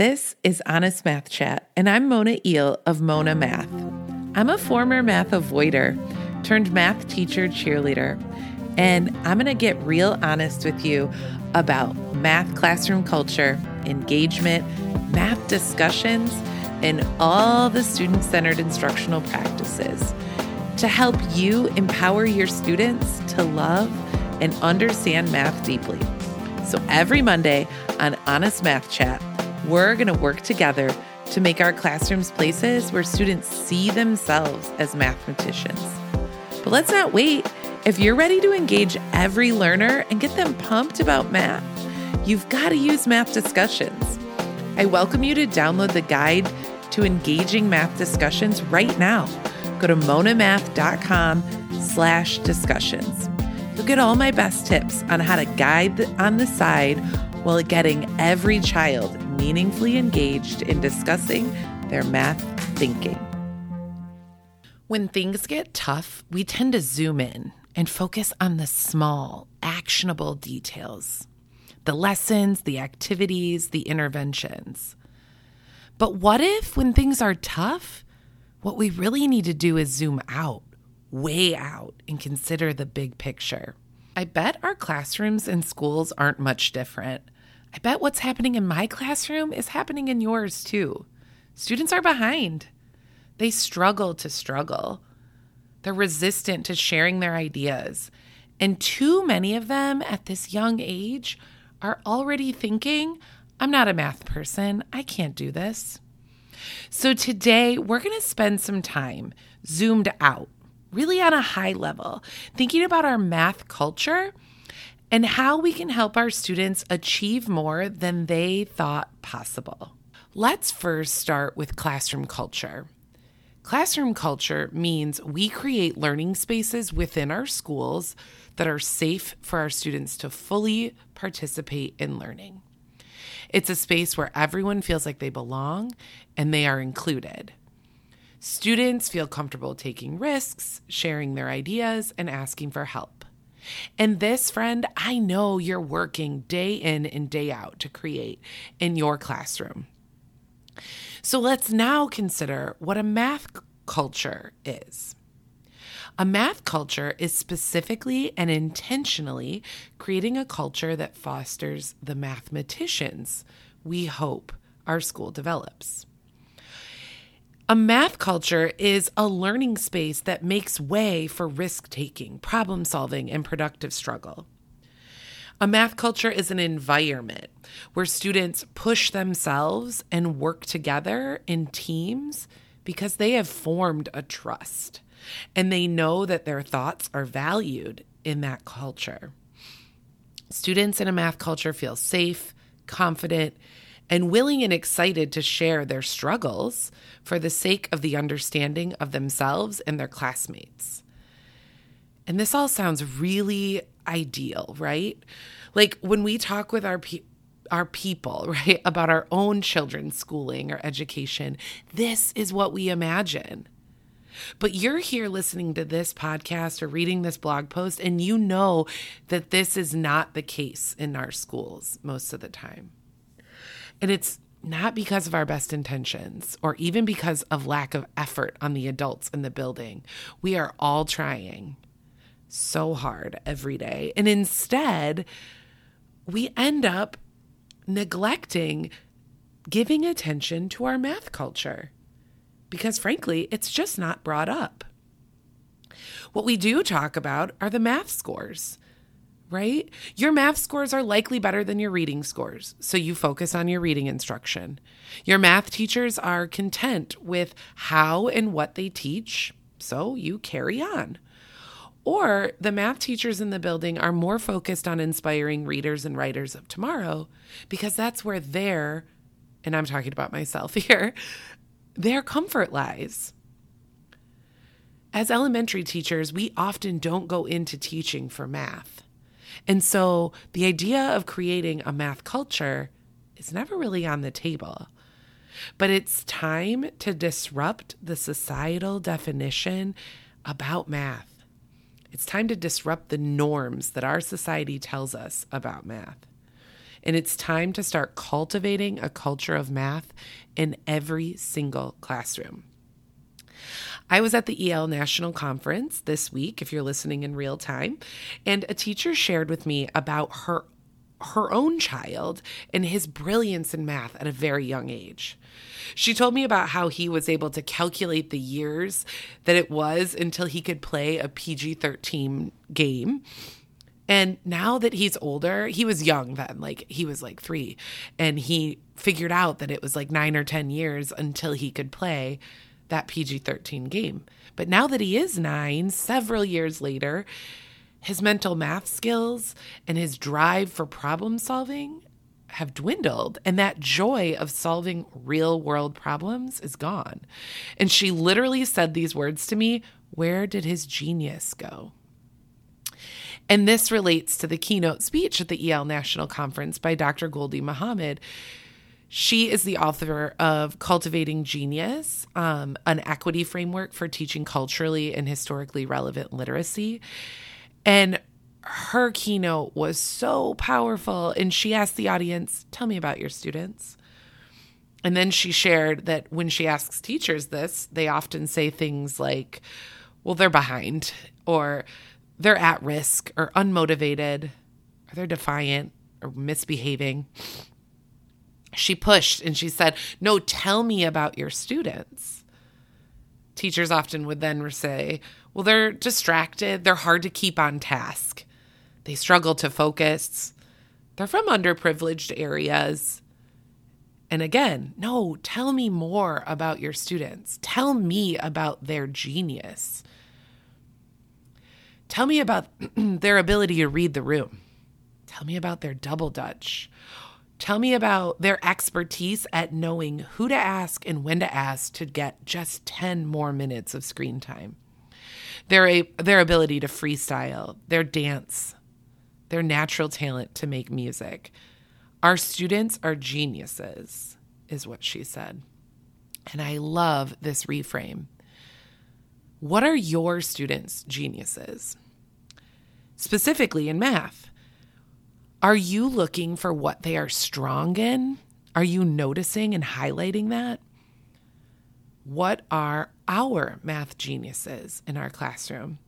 This is Honest Math Chat, and I'm Mona Iehl of Mona Math. I'm a former math avoider turned math teacher cheerleader, and I'm going to get real honest with you about math classroom culture, engagement, math discussions, and all the student centered instructional practices to help you empower your students to love and understand math deeply. So every Monday on Honest Math Chat, we're going to work together to make our classrooms places where students see themselves as mathematicians. But let's not wait. If you're ready to engage every learner and get them pumped about math, you've got to use math discussions. I welcome you to download the guide to engaging math discussions right now. Go to monamath.com slash discussions. You'll get all my best tips on how to guide on the side while getting every child meaningfully engaged in discussing their math thinking. When things get tough, we tend to zoom in and focus on the small, actionable details the lessons, the activities, the interventions. But what if, when things are tough, what we really need to do is zoom out, way out, and consider the big picture? I bet our classrooms and schools aren't much different. I bet what's happening in my classroom is happening in yours too. Students are behind. They struggle to struggle. They're resistant to sharing their ideas. And too many of them at this young age are already thinking, I'm not a math person. I can't do this. So today we're going to spend some time zoomed out, really on a high level, thinking about our math culture and how we can help our students achieve more than they thought possible. Let's first start with classroom culture. Classroom culture means we create learning spaces within our schools that are safe for our students to fully participate in learning. It's a space where everyone feels like they belong and they are included. Students feel comfortable taking risks, sharing their ideas, and asking for help. And this, friend, I know you're working day in and day out to create in your classroom. So let's now consider what a math culture is. A math culture is specifically and intentionally creating a culture that fosters the mathematicians we hope our school develops. A math culture is a learning space that makes way for risk taking, problem solving, and productive struggle. A math culture is an environment where students push themselves and work together in teams because they have formed a trust and they know that their thoughts are valued in that culture. Students in a math culture feel safe, confident, and willing and excited to share their struggles for the sake of the understanding of themselves and their classmates. And this all sounds really ideal, right? Like when we talk with our pe- our people, right, about our own children's schooling or education, this is what we imagine. But you're here listening to this podcast or reading this blog post, and you know that this is not the case in our schools most of the time. And it's not because of our best intentions or even because of lack of effort on the adults in the building. We are all trying so hard every day. And instead, we end up neglecting giving attention to our math culture because, frankly, it's just not brought up. What we do talk about are the math scores right? Your math scores are likely better than your reading scores, so you focus on your reading instruction. Your math teachers are content with how and what they teach, so you carry on. Or the math teachers in the building are more focused on inspiring readers and writers of tomorrow because that's where their, and I'm talking about myself here, their comfort lies. As elementary teachers, we often don't go into teaching for math. And so the idea of creating a math culture is never really on the table. But it's time to disrupt the societal definition about math. It's time to disrupt the norms that our society tells us about math. and it's time to start cultivating a culture of math in every single classroom. I was at the EL National Conference this week, if you're listening in real time, and a teacher shared with me about her her own child and his brilliance in math at a very young age. She told me about how he was able to calculate the years that it was until he could play a PG 13 game. And now that he's older, he was young then, like he was like three, and he figured out that it was like nine or 10 years until he could play that PG 13 game. But now that he is nine, several years later, his mental math skills and his drive for problem solving have dwindled, and that joy of solving real world problems is gone. And she literally said these words to me Where did his genius go? And this relates to the keynote speech at the EL National Conference by Dr. Gholdy Muhammad. She is the author of Cultivating Genius, um, an equity framework for teaching culturally and historically relevant literacy. And her keynote was so powerful. And she asked the audience, Tell me about your students. And then she shared that when she asks teachers this, they often say things like, Well, they're behind, or they're at risk, or unmotivated, or they're defiant, or misbehaving. She pushed and she said, No, tell me about your students. Teachers often would then say, Well, they're distracted, they're hard to keep on task. They struggle to focus. They're from underprivileged areas. And again, no, tell me more about your students. Tell me about their genius. Tell me about their ability to read the room. Tell me about their double dutch. Tell me about their expertise at knowing who to ask and when to ask to get just 10 more minutes of screen time. Their, a, their ability to freestyle, their dance, their natural talent to make music. Our students are geniuses, is what she said. And I love this reframe. What are your students' geniuses? Specifically in math. Are you looking for what they are strong in? Are you noticing and highlighting that? What are our math geniuses in our classroom?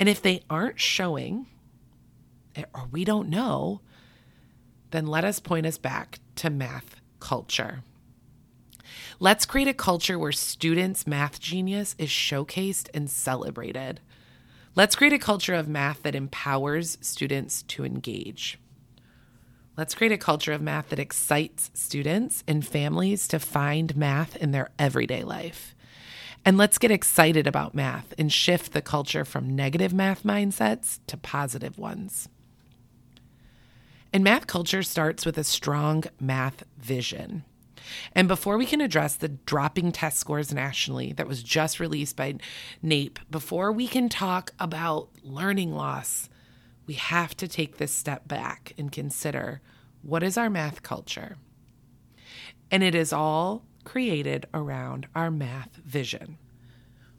And if they aren't showing, eh, or we don't know, then let us point us back to math culture. Let's create a culture where students' math genius is showcased and celebrated. Let's create a culture of math that empowers students to engage. Let's create a culture of math that excites students and families to find math in their everyday life. And let's get excited about math and shift the culture from negative math mindsets to positive ones. And math culture starts with a strong math vision. And before we can address the dropping test scores nationally that was just released by NAEP, before we can talk about learning loss, we have to take this step back and consider what is our math culture? And it is all created around our math vision.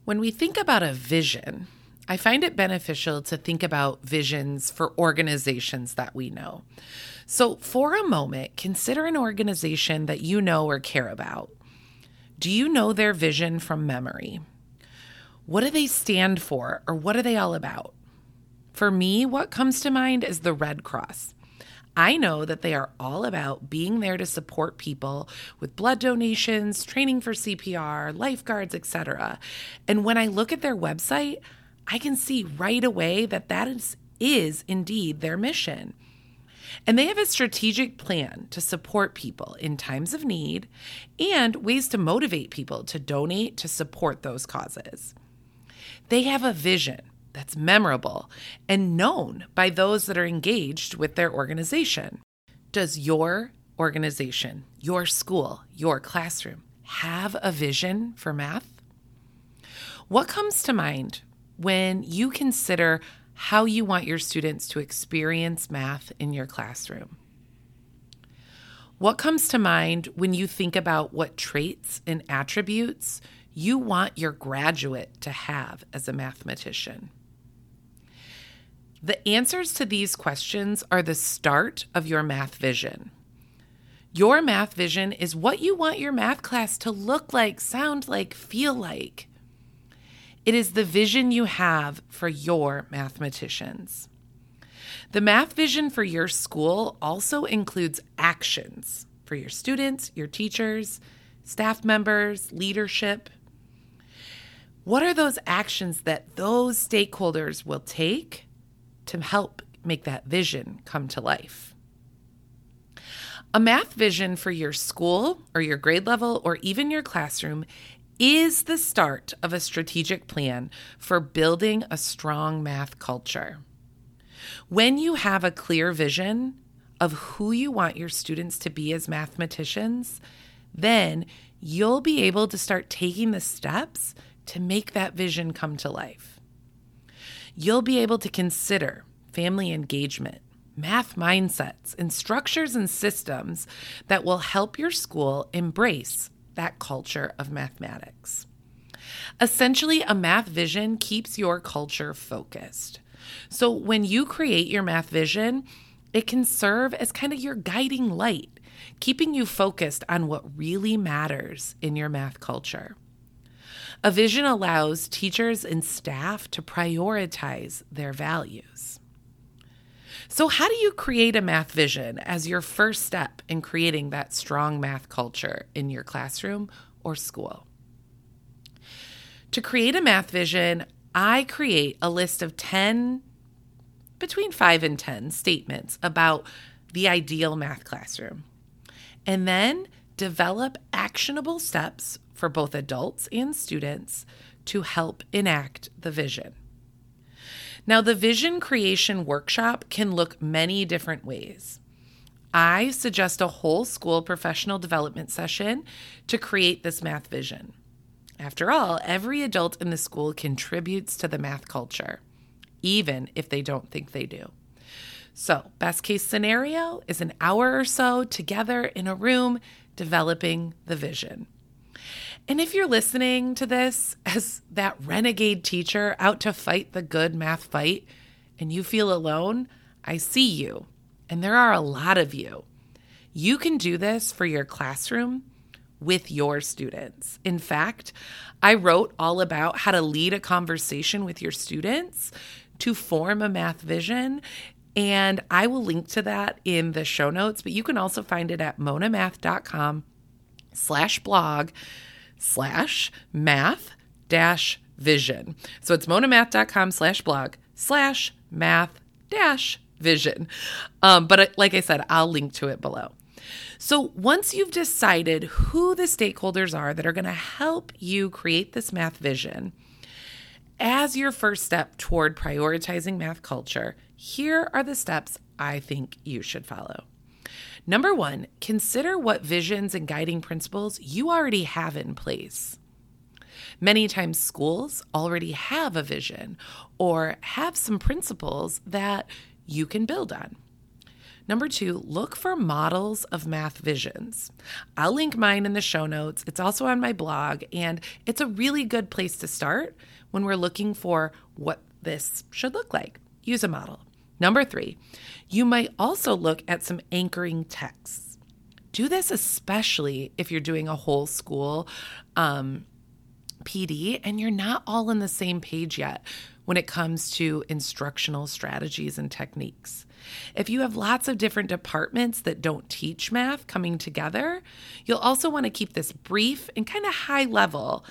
When we think about a vision, I find it beneficial to think about visions for organizations that we know. So, for a moment, consider an organization that you know or care about. Do you know their vision from memory? What do they stand for, or what are they all about? For me, what comes to mind is the Red Cross. I know that they are all about being there to support people with blood donations, training for CPR, lifeguards, etc. And when I look at their website, I can see right away that that is, is indeed their mission. And they have a strategic plan to support people in times of need and ways to motivate people to donate to support those causes. They have a vision that's memorable and known by those that are engaged with their organization. Does your organization, your school, your classroom have a vision for math? What comes to mind when you consider how you want your students to experience math in your classroom? What comes to mind when you think about what traits and attributes you want your graduate to have as a mathematician? The answers to these questions are the start of your math vision. Your math vision is what you want your math class to look like, sound like, feel like. It is the vision you have for your mathematicians. The math vision for your school also includes actions for your students, your teachers, staff members, leadership. What are those actions that those stakeholders will take to help make that vision come to life? A math vision for your school or your grade level or even your classroom is the start of a strategic plan for building a strong math culture. When you have a clear vision of who you want your students to be as mathematicians, then you'll be able to start taking the steps to make that vision come to life. You'll be able to consider family engagement, math mindsets, and structures and systems that will help your school embrace that culture of mathematics. Essentially, a math vision keeps your culture focused. So when you create your math vision, it can serve as kind of your guiding light, keeping you focused on what really matters in your math culture. A vision allows teachers and staff to prioritize their values. So, how do you create a math vision as your first step in creating that strong math culture in your classroom or school? To create a math vision, I create a list of 10, between 5 and 10 statements about the ideal math classroom. And then develop actionable steps for both adults and students to help enact the vision. Now, the vision creation workshop can look many different ways. I suggest a whole school professional development session to create this math vision. After all, every adult in the school contributes to the math culture, even if they don't think they do. So, best case scenario is an hour or so together in a room developing the vision. And if you're listening to this as that renegade teacher out to fight the good math fight and you feel alone, I see you. And there are a lot of you. You can do this for your classroom with your students. In fact, I wrote all about how to lead a conversation with your students to form a math vision. And I will link to that in the show notes, but you can also find it at monamath.com slash blog slash math dash vision. So it's monamath.com slash blog slash math dash vision. Um, but uh, like I said, I'll link to it below. So once you've decided who the stakeholders are that are going to help you create this math vision, as your first step toward prioritizing math culture, here are the steps I think you should follow. Number one, consider what visions and guiding principles you already have in place. Many times, schools already have a vision or have some principles that you can build on. Number two, look for models of math visions. I'll link mine in the show notes. It's also on my blog, and it's a really good place to start when we're looking for what this should look like. Use a model. Number three, you might also look at some anchoring texts. Do this especially if you're doing a whole school um, PD and you're not all on the same page yet when it comes to instructional strategies and techniques. If you have lots of different departments that don't teach math coming together, you'll also want to keep this brief and kind of high level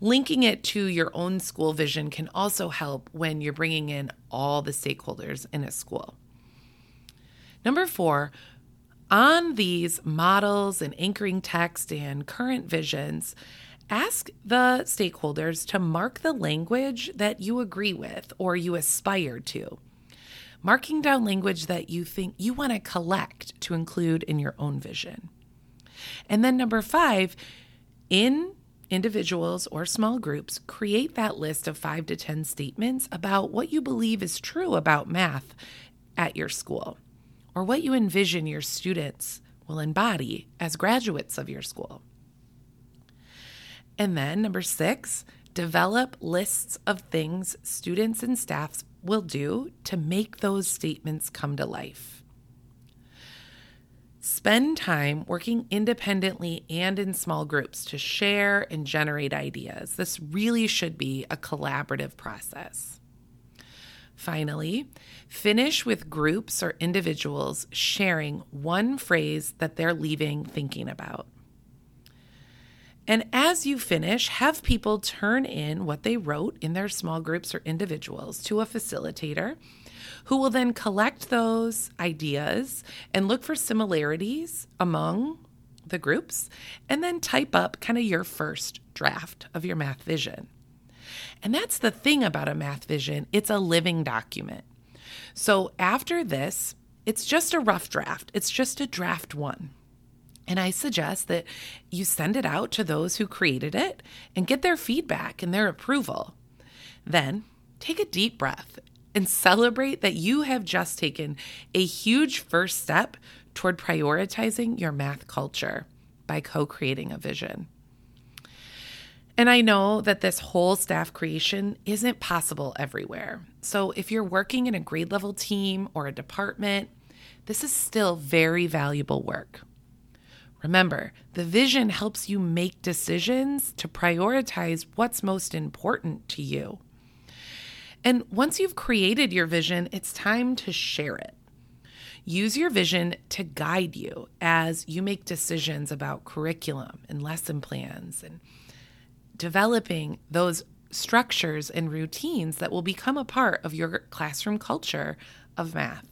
Linking it to your own school vision can also help when you're bringing in all the stakeholders in a school. Number four, on these models and anchoring text and current visions, ask the stakeholders to mark the language that you agree with or you aspire to. Marking down language that you think you want to collect to include in your own vision. And then number five, in individuals or small groups, create that list of five to 10 statements about what you believe is true about math at your school or what you envision your students will embody as graduates of your school. And then, number six, develop lists of things students and staffs will do to make those statements come to life. Spend time working independently and in small groups to share and generate ideas. This really should be a collaborative process. Finally, finish with groups or individuals sharing one phrase that they're leaving thinking about. And as you finish, have people turn in what they wrote in their small groups or individuals to a facilitator who will then collect those ideas and look for similarities among the groups and then type up kind of your first draft of your math vision. And that's the thing about a math vision it's a living document. So after this, it's just a rough draft, it's just a draft one. And I suggest that you send it out to those who created it and get their feedback and their approval. Then take a deep breath and celebrate that you have just taken a huge first step toward prioritizing your math culture by co creating a vision. And I know that this whole staff creation isn't possible everywhere. So if you're working in a grade level team or a department, this is still very valuable work. Remember, the vision helps you make decisions to prioritize what's most important to you. And once you've created your vision, it's time to share it. Use your vision to guide you as you make decisions about curriculum and lesson plans and developing those structures and routines that will become a part of your classroom culture of math.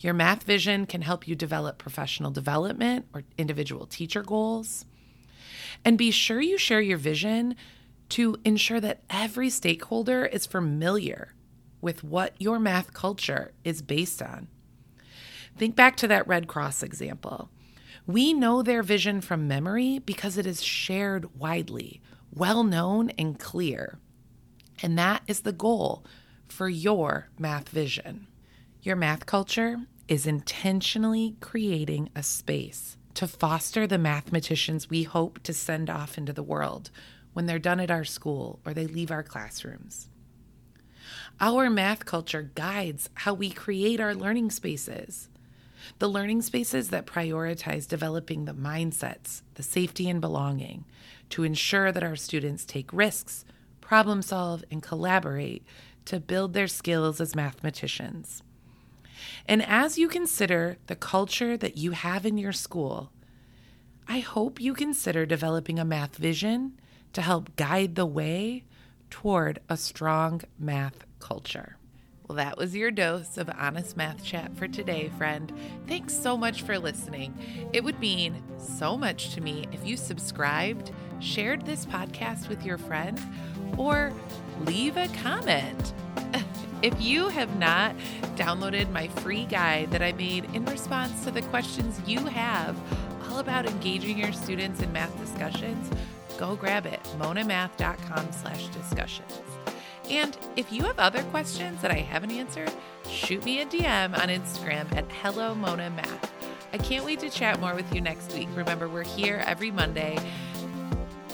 Your math vision can help you develop professional development or individual teacher goals. And be sure you share your vision to ensure that every stakeholder is familiar with what your math culture is based on. Think back to that Red Cross example. We know their vision from memory because it is shared widely, well known, and clear. And that is the goal for your math vision. Your math culture is intentionally creating a space to foster the mathematicians we hope to send off into the world when they're done at our school or they leave our classrooms. Our math culture guides how we create our learning spaces. The learning spaces that prioritize developing the mindsets, the safety and belonging to ensure that our students take risks, problem solve, and collaborate to build their skills as mathematicians. And as you consider the culture that you have in your school, I hope you consider developing a math vision to help guide the way toward a strong math culture. Well, that was your dose of honest math chat for today, friend. Thanks so much for listening. It would mean so much to me if you subscribed, shared this podcast with your friend, or leave a comment. If you have not downloaded my free guide that I made in response to the questions you have all about engaging your students in math discussions, go grab it, monamath.com slash discussions. And if you have other questions that I haven't answered, shoot me a DM on Instagram at Hello Mona Math. I can't wait to chat more with you next week. Remember, we're here every Monday.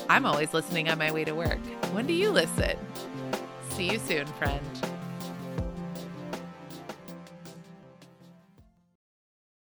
I'm always listening on my way to work. When do you listen? See you soon, friend.